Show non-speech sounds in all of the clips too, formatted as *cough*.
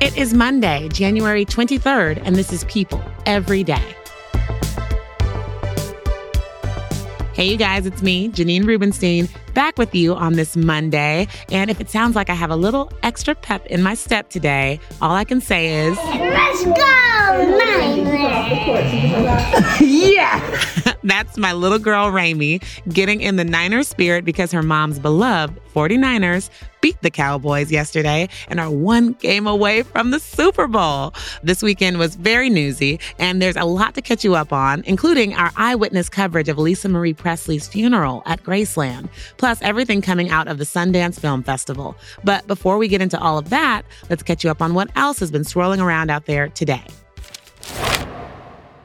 It is Monday, January 23rd, and this is People Every Day. Hey, you guys, it's me, Janine Rubenstein, back with you on this Monday. And if it sounds like I have a little extra pep in my step today, all I can say is Let's go, Niners! *laughs* yeah! *laughs* That's my little girl, Raimi, getting in the Niners spirit because her mom's beloved 49ers beat the Cowboys yesterday and are one game away from the Super Bowl. This weekend was very newsy, and there's a lot to catch you up on, including our eyewitness coverage of Lisa Marie Presley's funeral at Graceland, plus everything coming out of the Sundance Film Festival. But before we get into all of that, let's catch you up on what else has been swirling around out there today.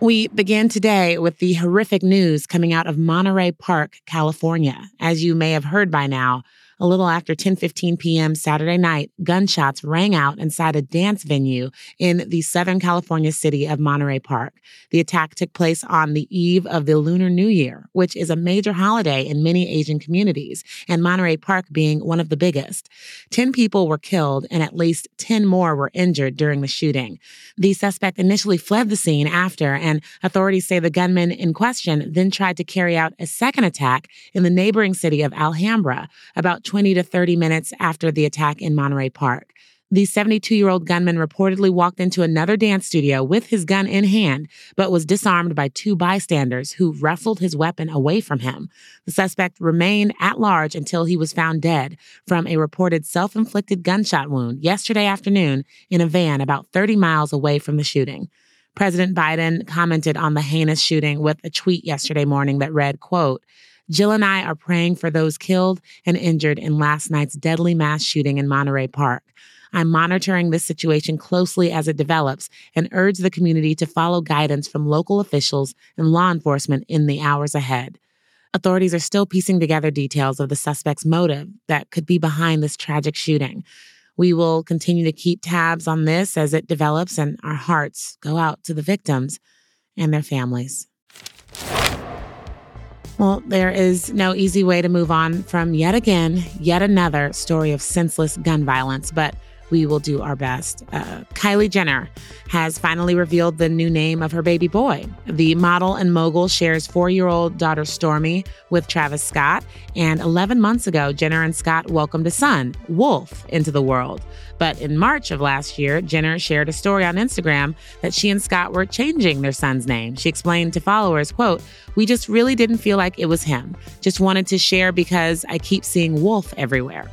We begin today with the horrific news coming out of Monterey Park, California. As you may have heard by now, a little after 10:15 p.m. Saturday night, gunshots rang out inside a dance venue in the Southern California city of Monterey Park. The attack took place on the eve of the Lunar New Year, which is a major holiday in many Asian communities, and Monterey Park being one of the biggest. 10 people were killed and at least 10 more were injured during the shooting. The suspect initially fled the scene after, and authorities say the gunman in question then tried to carry out a second attack in the neighboring city of Alhambra, about 20 to 30 minutes after the attack in Monterey Park. The 72 year old gunman reportedly walked into another dance studio with his gun in hand, but was disarmed by two bystanders who wrestled his weapon away from him. The suspect remained at large until he was found dead from a reported self inflicted gunshot wound yesterday afternoon in a van about 30 miles away from the shooting. President Biden commented on the heinous shooting with a tweet yesterday morning that read, quote, Jill and I are praying for those killed and injured in last night's deadly mass shooting in Monterey Park. I'm monitoring this situation closely as it develops and urge the community to follow guidance from local officials and law enforcement in the hours ahead. Authorities are still piecing together details of the suspect's motive that could be behind this tragic shooting. We will continue to keep tabs on this as it develops, and our hearts go out to the victims and their families. Well, there is no easy way to move on from yet again, yet another story of senseless gun violence, but we will do our best. Uh, Kylie Jenner has finally revealed the new name of her baby boy. The model and mogul shares four year old daughter Stormi with Travis Scott. And 11 months ago, Jenner and Scott welcomed a son, Wolf, into the world. But in March of last year, Jenner shared a story on Instagram that she and Scott were changing their son's name. She explained to followers, quote, we just really didn't feel like it was him. Just wanted to share because I keep seeing Wolf everywhere.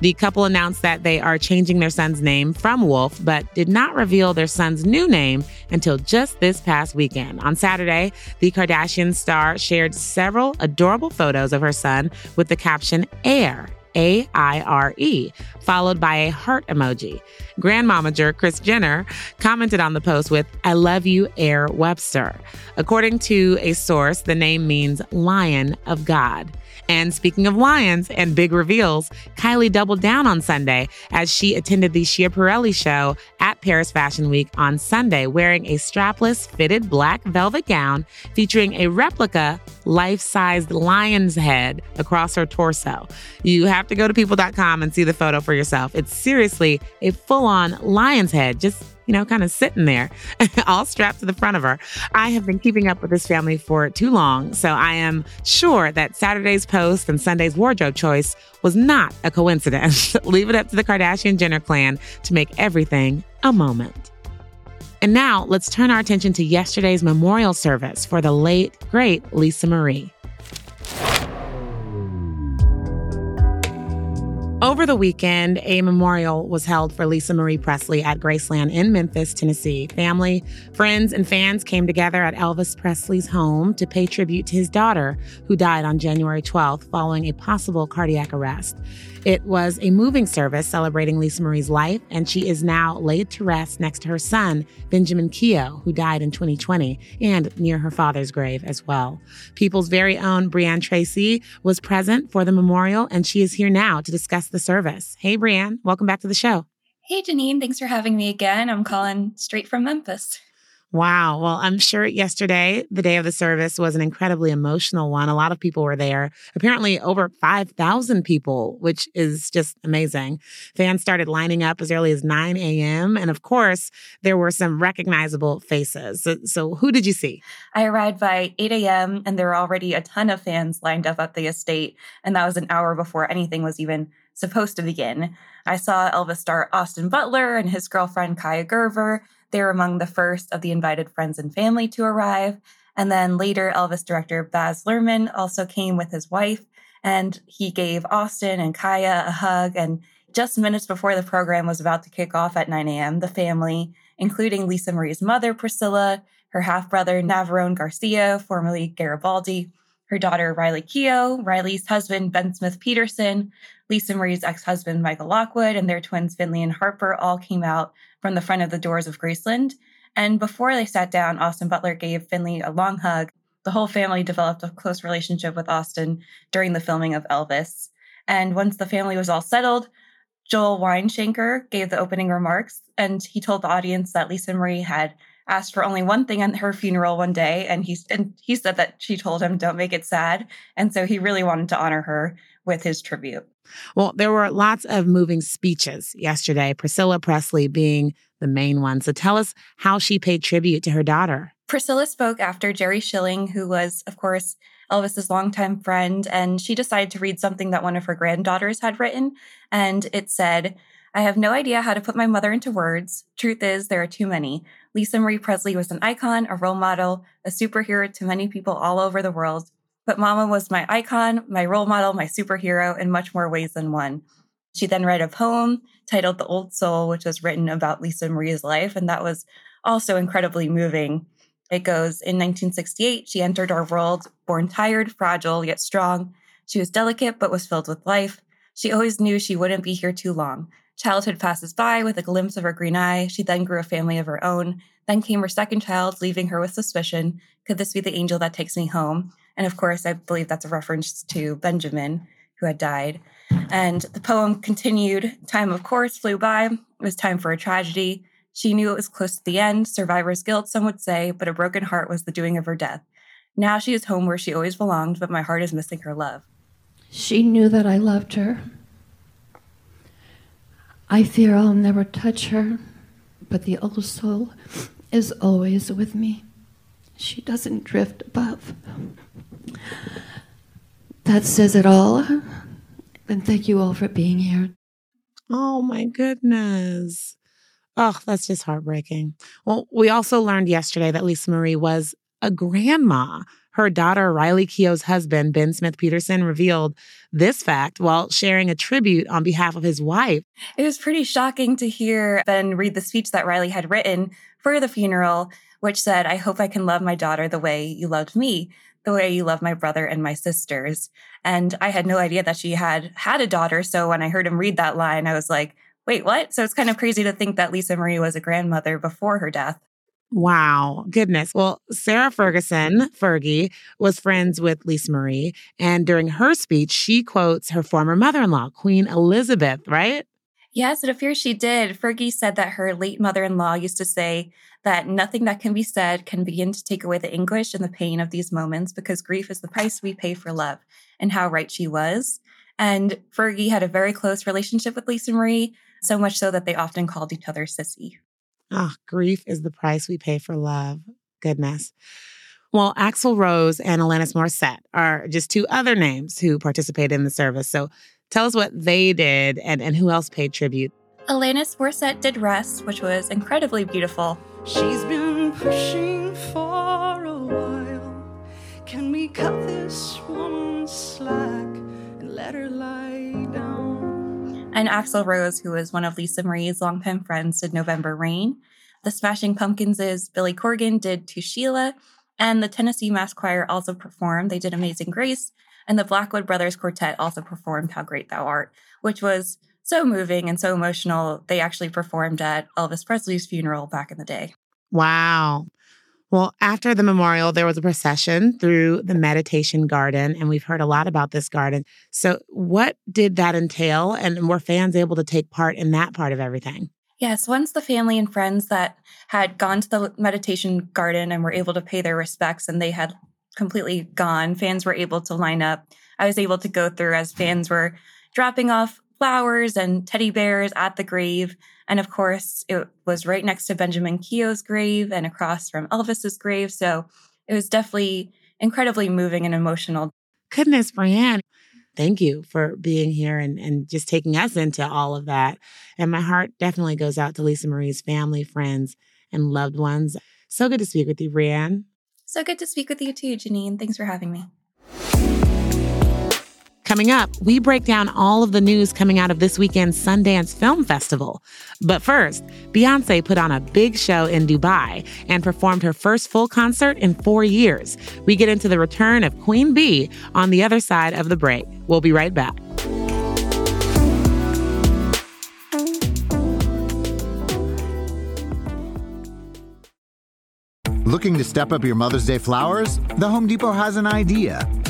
The couple announced that they are changing their son's name from Wolf, but did not reveal their son's new name until just this past weekend. On Saturday, the Kardashian star shared several adorable photos of her son with the caption Aire. A I R E, followed by a heart emoji. Grandmomager Kris Jenner commented on the post with, I love you, Aire Webster. According to a source, the name means Lion of God. And speaking of lions and big reveals, Kylie doubled down on Sunday as she attended the Schiaparelli show at Paris Fashion Week on Sunday, wearing a strapless, fitted black velvet gown featuring a replica life sized lion's head across her torso. You have to go to people.com and see the photo for yourself. It's seriously a full on lion's head, just you know, kind of sitting there, *laughs* all strapped to the front of her. I have been keeping up with this family for too long, so I am sure that Saturday's post and Sunday's wardrobe choice was not a coincidence. *laughs* Leave it up to the Kardashian Jenner clan to make everything a moment. And now let's turn our attention to yesterday's memorial service for the late, great Lisa Marie. Over the weekend, a memorial was held for Lisa Marie Presley at Graceland in Memphis, Tennessee. Family, friends, and fans came together at Elvis Presley's home to pay tribute to his daughter, who died on January 12th following a possible cardiac arrest. It was a moving service celebrating Lisa Marie's life, and she is now laid to rest next to her son, Benjamin Keough, who died in 2020, and near her father's grave as well. People's very own Brianne Tracy was present for the memorial, and she is here now to discuss the service. Hey, Brianne, welcome back to the show. Hey, Janine, thanks for having me again. I'm calling straight from Memphis. Wow. Well, I'm sure yesterday, the day of the service, was an incredibly emotional one. A lot of people were there. Apparently, over 5,000 people, which is just amazing. Fans started lining up as early as 9 a.m. And of course, there were some recognizable faces. So, so who did you see? I arrived by 8 a.m., and there were already a ton of fans lined up at the estate. And that was an hour before anything was even supposed to begin. I saw Elvis star Austin Butler and his girlfriend Kaia Gerber they were among the first of the invited friends and family to arrive. And then later, Elvis director Baz Luhrmann also came with his wife, and he gave Austin and Kaia a hug. And just minutes before the program was about to kick off at 9 a.m., the family, including Lisa Marie's mother, Priscilla, her half brother, Navarone Garcia, formerly Garibaldi, her daughter, Riley Keough, Riley's husband, Ben Smith Petersen, Lisa Marie's ex husband, Michael Lockwood, and their twins, Finley and Harper, all came out from the front of the doors of Graceland. And before they sat down, Austin Butler gave Finley a long hug. The whole family developed a close relationship with Austin during the filming of Elvis. And once the family was all settled, Joel Weinshanker gave the opening remarks, and he told the audience that Lisa Marie had asked for only one thing at her funeral one day, and he and he said that she told him, "Don't make it sad," and so he really wanted to honor her with his tribute. Well, there were lots of moving speeches yesterday, Priscilla Presley being the main one. So tell us how she paid tribute to her daughter. Priscilla spoke after Jerry Schilling, who was, of course, Elvis's longtime friend, and she decided to read something that one of her granddaughters had written. And it said, I have no idea how to put my mother into words. Truth is, there are too many. Lisa Marie Presley was an icon, a role model, a superhero to many people all over the world. But Mama was my icon, my role model, my superhero in much more ways than one. She then read a poem titled The Old Soul, which was written about Lisa Marie's life. And that was also incredibly moving. It goes In 1968, she entered our world born tired, fragile, yet strong. She was delicate, but was filled with life. She always knew she wouldn't be here too long. Childhood passes by with a glimpse of her green eye. She then grew a family of her own. Then came her second child, leaving her with suspicion. Could this be the angel that takes me home? And of course, I believe that's a reference to Benjamin, who had died. And the poem continued Time, of course, flew by. It was time for a tragedy. She knew it was close to the end, survivor's guilt, some would say, but a broken heart was the doing of her death. Now she is home where she always belonged, but my heart is missing her love. She knew that I loved her. I fear I'll never touch her, but the old soul is always with me. She doesn't drift above. That says it all. And thank you all for being here. Oh my goodness. Oh, that's just heartbreaking. Well, we also learned yesterday that Lisa Marie was a grandma. Her daughter, Riley Keough's husband, Ben Smith Petersen, revealed this fact while sharing a tribute on behalf of his wife. It was pretty shocking to hear Ben read the speech that Riley had written for the funeral, which said, I hope I can love my daughter the way you loved me the way you love my brother and my sisters. And I had no idea that she had had a daughter. So when I heard him read that line, I was like, wait, what? So it's kind of crazy to think that Lisa Marie was a grandmother before her death. Wow, goodness. Well, Sarah Ferguson, Fergie, was friends with Lisa Marie. And during her speech, she quotes her former mother in law, Queen Elizabeth, right? Yes, it appears she did. Fergie said that her late mother in law used to say that nothing that can be said can begin to take away the anguish and the pain of these moments because grief is the price we pay for love, and how right she was. And Fergie had a very close relationship with Lisa Marie, so much so that they often called each other sissy. Ah, oh, grief is the price we pay for love. Goodness. Well, Axl Rose and Alanis Morissette are just two other names who participated in the service. So Tell us what they did and, and who else paid tribute. Alanis Morissette did Rest, which was incredibly beautiful. She's been pushing for a while. Can we cut this one slack and let her lie down? And Axl Rose, who was one of Lisa Marie's longtime friends, did November Rain. The Smashing Pumpkins' Billy Corgan did To Sheila. And the Tennessee Mass Choir also performed. They did Amazing Grace. And the Blackwood Brothers Quartet also performed How Great Thou Art, which was so moving and so emotional. They actually performed at Elvis Presley's funeral back in the day. Wow. Well, after the memorial, there was a procession through the meditation garden, and we've heard a lot about this garden. So, what did that entail? And were fans able to take part in that part of everything? Yes, once the family and friends that had gone to the meditation garden and were able to pay their respects and they had completely gone, fans were able to line up. I was able to go through as fans were dropping off flowers and teddy bears at the grave. And of course, it was right next to Benjamin Keough's grave and across from Elvis's grave. So it was definitely incredibly moving and emotional. Goodness, Brianne. Thank you for being here and, and just taking us into all of that. And my heart definitely goes out to Lisa Marie's family, friends, and loved ones. So good to speak with you, Brianne. So good to speak with you too, Janine. Thanks for having me. Coming up, we break down all of the news coming out of this weekend's Sundance Film Festival. But first, Beyonce put on a big show in Dubai and performed her first full concert in four years. We get into the return of Queen Bey on the other side of the break. We'll be right back. Looking to step up your Mother's Day flowers? The Home Depot has an idea.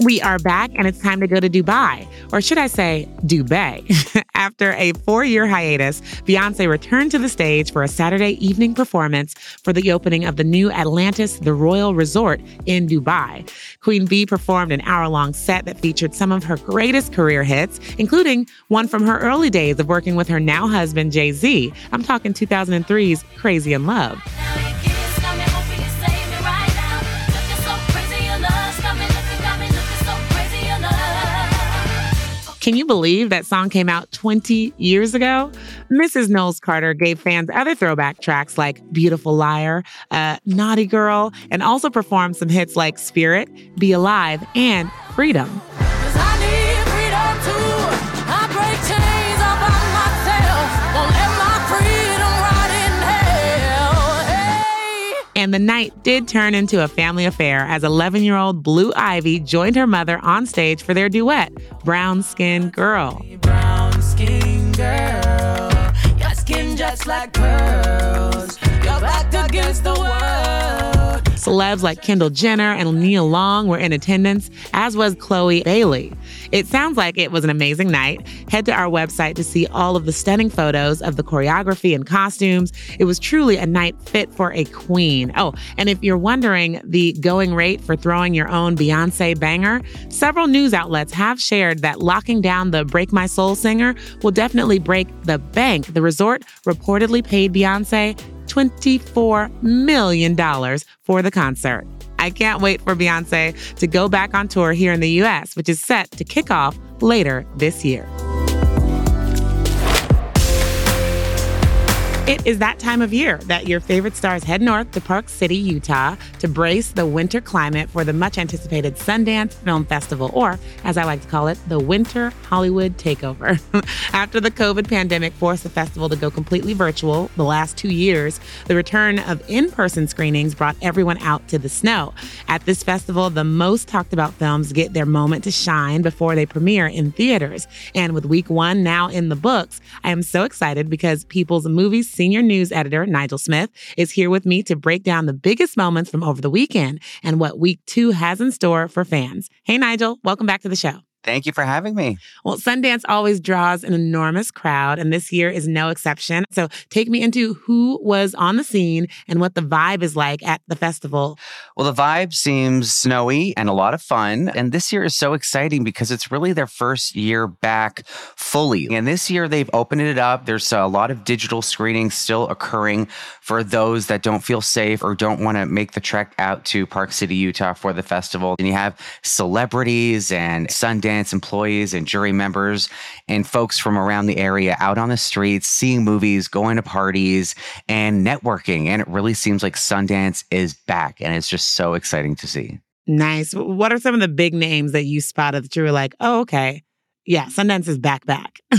We are back and it's time to go to Dubai, or should I say, Dubai. *laughs* After a four year hiatus, Beyonce returned to the stage for a Saturday evening performance for the opening of the new Atlantis The Royal Resort in Dubai. Queen Bey performed an hour long set that featured some of her greatest career hits, including one from her early days of working with her now husband, Jay Z. I'm talking 2003's Crazy in Love. Can you believe that song came out 20 years ago? Mrs. Knowles Carter gave fans other throwback tracks like Beautiful Liar, uh, Naughty Girl, and also performed some hits like Spirit, Be Alive, and Freedom. And the night did turn into a family affair as 11 year old Blue Ivy joined her mother on stage for their duet, Brown Skin Girl. Brown skin girl, your skin just like pearls, your back against the world. Celebs like Kendall Jenner and Nia Long were in attendance, as was Chloe Bailey. It sounds like it was an amazing night. Head to our website to see all of the stunning photos of the choreography and costumes. It was truly a night fit for a queen. Oh, and if you're wondering the going rate for throwing your own Beyonce banger, several news outlets have shared that locking down the Break My Soul singer will definitely break the bank. The resort reportedly paid Beyonce $24 million for the concert. I can't wait for Beyonce to go back on tour here in the US, which is set to kick off later this year. It is that time of year that your favorite stars head north to Park City, Utah to brace the winter climate for the much anticipated Sundance Film Festival, or as I like to call it, the Winter Hollywood Takeover. *laughs* After the COVID pandemic forced the festival to go completely virtual the last two years, the return of in person screenings brought everyone out to the snow. At this festival, the most talked about films get their moment to shine before they premiere in theaters. And with week one now in the books, I am so excited because People's Movies senior news editor, Nigel Smith, is here with me to break down the biggest moments from over the weekend and what week two has in store for fans. Hey, Nigel, welcome back to the show. Thank you for having me. Well, Sundance always draws an enormous crowd, and this year is no exception. So take me into who was on the scene and what the vibe is like at the festival. Well, the vibe seems snowy and a lot of fun. And this year is so exciting because it's really their first year back fully. And this year they've opened it up. There's a lot of digital screenings still occurring for those that don't feel safe or don't want to make the trek out to Park City, Utah for the festival. And you have celebrities and Sundance employees and jury members and folks from around the area out on the streets, seeing movies, going to parties, and networking. And it really seems like Sundance is back. And it's just so exciting to see. Nice. What are some of the big names that you spotted that you were like, oh, okay. Yeah, Sundance is back, back. *laughs*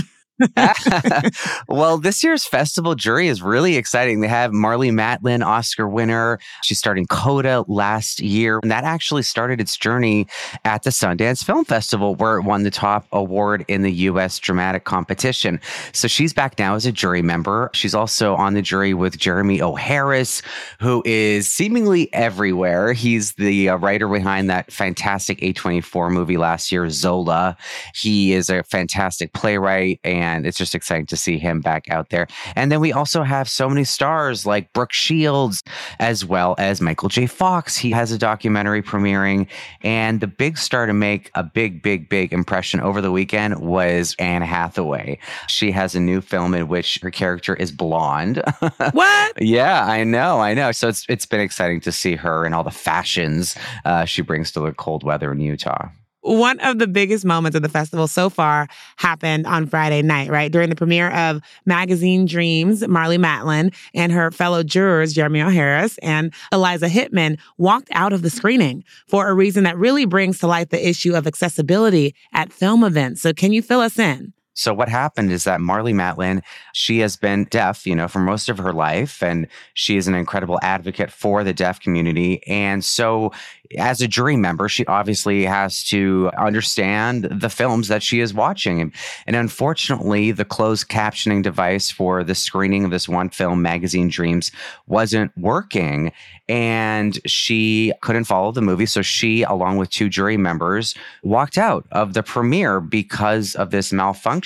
*laughs* well, this year's festival jury is really exciting. They have Marlee Matlin, Oscar winner. She starred in Coda last year. And that actually started its journey at the Sundance Film Festival, where it won the top award in the U.S. dramatic competition. So she's back now as a jury member. She's also on the jury with Jeremy O. Harris, who is seemingly everywhere. He's the uh, writer behind that fantastic A24 movie last year, Zola. He is a fantastic playwright and and it's just exciting to see him back out there. And then we also have so many stars like Brooke Shields, as well as Michael J. Fox. He has a documentary premiering, and the big star to make a big, big, big impression over the weekend was Anne Hathaway. She has a new film in which her character is blonde. *laughs* what? yeah, I know, I know. So it's it's been exciting to see her and all the fashions uh, she brings to the cold weather in Utah one of the biggest moments of the festival so far happened on Friday night, right? During the premiere of Magazine Dreams, Marlee Matlin and her fellow jurors, Jeremy O. Harris and Eliza Hittman, walked out of the screening for a reason that really brings to light the issue of accessibility at film events. So, can you fill us in? So what happened is that Marlee Matlin, she has been deaf, you know, for most of her life, and she is an incredible advocate for the deaf community. And so as a jury member, she obviously has to understand the films that she is watching. And, unfortunately, the closed captioning device for the screening of this one film, Magazine Dreams, wasn't working. And she couldn't follow the movie. So she, along with two jury members, walked out of the premiere because of this malfunction.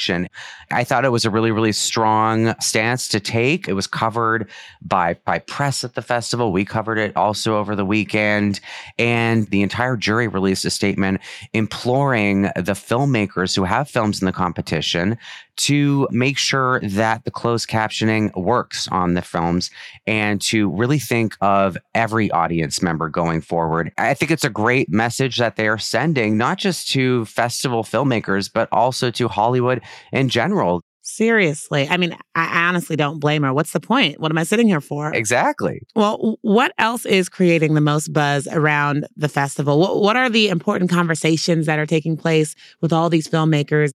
I thought it was a really, really strong stance to take. It was covered by, by press at the festival. We covered it also over the weekend. And the entire jury released a statement imploring the filmmakers who have films in the competition to make sure that the closed captioning works on the films and to really think of every audience member going forward. I think it's a great message that they are sending, not just to festival filmmakers, but also to Hollywood in general. Seriously. I mean, I honestly don't blame her. What's the point? What am I sitting here for? Exactly. Well, what else is creating the most buzz around the festival? What, what are the important conversations that are taking place with all these filmmakers?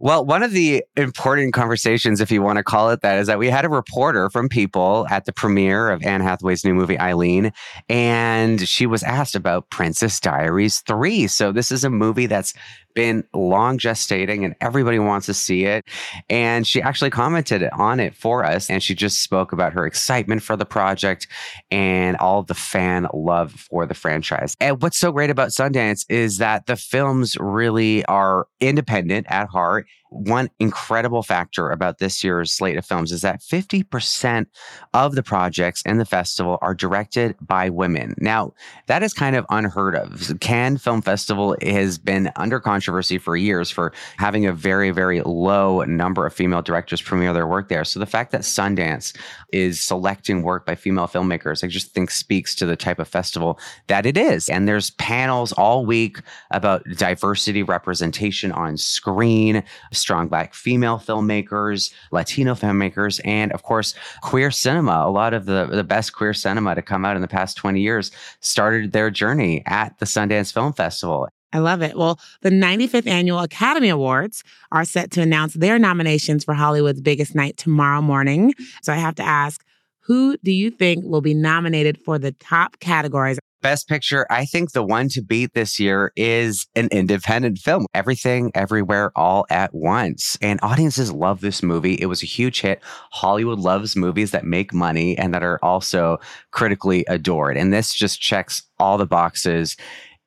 Well, one of the important conversations, if you want to call it that, is that we had a reporter from People at the premiere of Anne Hathaway's new movie, Eileen, and she was asked about Princess Diaries 3. So, this is a movie that's been long gestating and everybody wants to see it. And she actually commented on it for us. And she just spoke about her excitement for the project and all the fan love for the franchise. And what's so great about Sundance is that the films really are independent at heart one incredible factor about this year's slate of films is that 50% of the projects in the festival are directed by women. Now, that is kind of unheard of. Cannes Film Festival has been under controversy for years for having a very, very low number of female directors premiere their work there. So the fact that Sundance is selecting work by female filmmakers, I just think speaks to the type of festival that it is. And there's panels all week about diversity representation on screen strong black female filmmakers, Latino filmmakers, and of course, queer cinema. A lot of the, the best queer cinema to come out in the past 20 years started their journey at the Sundance Film Festival. I love it. Well, the 95th Annual Academy Awards are set to announce their nominations for Hollywood's biggest night tomorrow morning. So I have to ask, who do you think will be nominated for the top categories? Best Picture, I think the one to beat this year is an independent film. Everything, Everywhere, All at Once. And audiences love this movie. It was a huge hit. Hollywood loves movies that make money and that are also critically adored. And this just checks all the boxes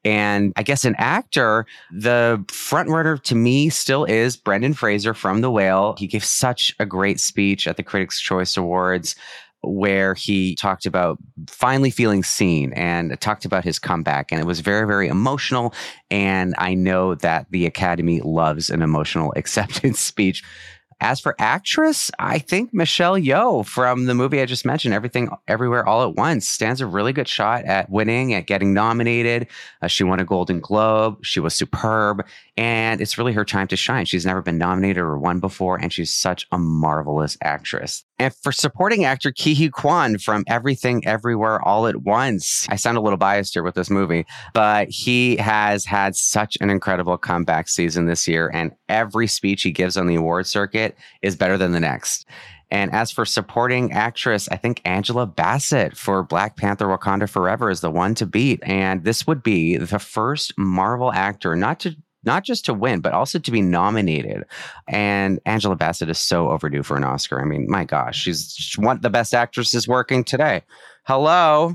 And I guess an actor, the front runner to me still is Brendan Fraser from The Whale. He gave such a great speech at the Critics' Choice Awards where he talked about finally feeling seen and talked about his comeback. And it was very, very emotional. And I know that the Academy loves an emotional *laughs* acceptance speech. As for actress, I think Michelle Yeoh from the movie I just mentioned, Everything Everywhere All at Once, stands a really good shot at winning, at getting nominated. Uh, she won a Golden Globe. She was superb. And it's really her time to shine. She's never been nominated or won before, and she's such a marvelous actress. And for supporting actor Huy Quan from Everything Everywhere All at Once, I sound a little biased here with this movie, but he has had such an incredible comeback season this year, and every speech he gives on the award circuit is better than the next. And as for supporting actress, I think Angela Bassett for Black Panther Wakanda Forever is the one to beat. And this would be the first Marvel actor not to not just to win, but also to be nominated. And Angela Bassett is so overdue for an Oscar. I mean, my gosh, she's one of the best actresses working today. Hello.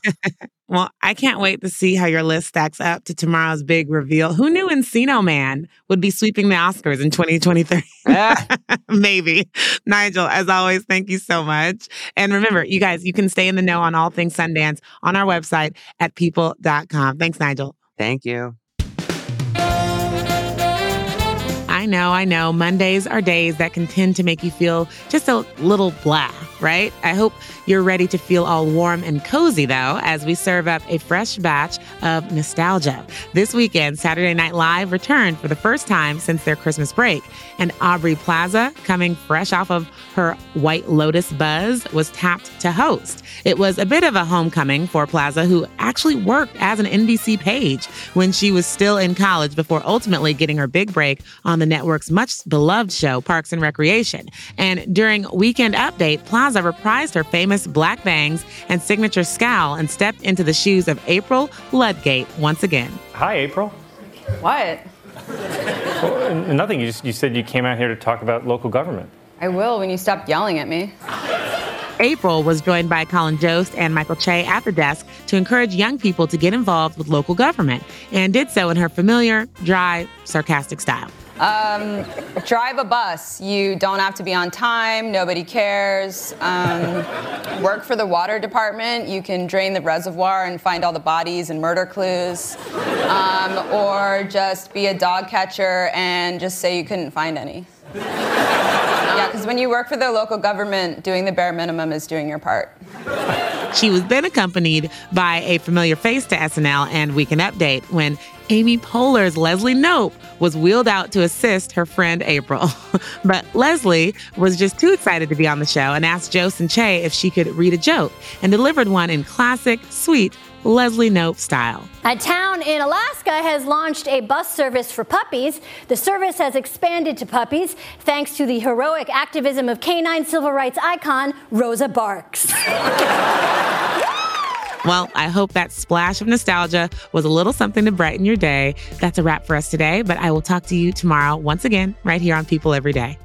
*laughs* well, I can't wait to see how your list stacks up to tomorrow's big reveal. Who knew Encino Man would be sweeping the Oscars in 2023? *laughs* Maybe. Nigel, as always, thank you so much. And remember, you guys, you can stay in the know on all things Sundance on our website at people.com. Thanks, Nigel. Thank you. I know, I know. Mondays are days that can tend to make you feel just a little blah, right? I hope you're ready to feel all warm and cozy, though, as we serve up a fresh batch of nostalgia. This weekend, Saturday Night Live returned for the first time since their Christmas break, and Aubrey Plaza, coming fresh off of her White Lotus buzz, was tapped to host. It was a bit of a homecoming for Plaza, who actually worked as an NBC page when she was still in college before ultimately getting her big break on the network's much beloved show, Parks and Recreation. And during Weekend Update, Plaza reprised her famous black bangs and signature scowl and stepped into the shoes of April Ludgate once again. Hi, April. What? Well, nothing. You just you said you came out here to talk about local government. I will when you stop yelling at me. April was joined by Colin Jost and Michael Che at the desk to encourage young people to get involved with local government and did so in her familiar, dry, sarcastic style. Um, drive a bus. You don't have to be on time. Nobody cares. Um, work for the water department. You can drain the reservoir and find all the bodies and murder clues. Um, or just be a dog catcher and just say you couldn't find any. *laughs* Yeah, because when you work for the local government, doing the bare minimum is doing your part. She was then accompanied by a familiar face to SNL and Weekend Update when Amy Poehler's Leslie Knope was wheeled out to assist her friend April. *laughs* but Leslie was just too excited to be on the show and asked Joe and Che if she could read a joke and delivered one in classic, sweet Leslie Knope style. A town in Alaska has launched a bus service for puppies. The service has expanded to puppies thanks to the heroic activism of canine civil rights icon Rosa Parks. *laughs* Well, I hope that splash of nostalgia was a little something to brighten your day. That's a wrap for us today, but I will talk to you tomorrow once again, right here on People Every Day.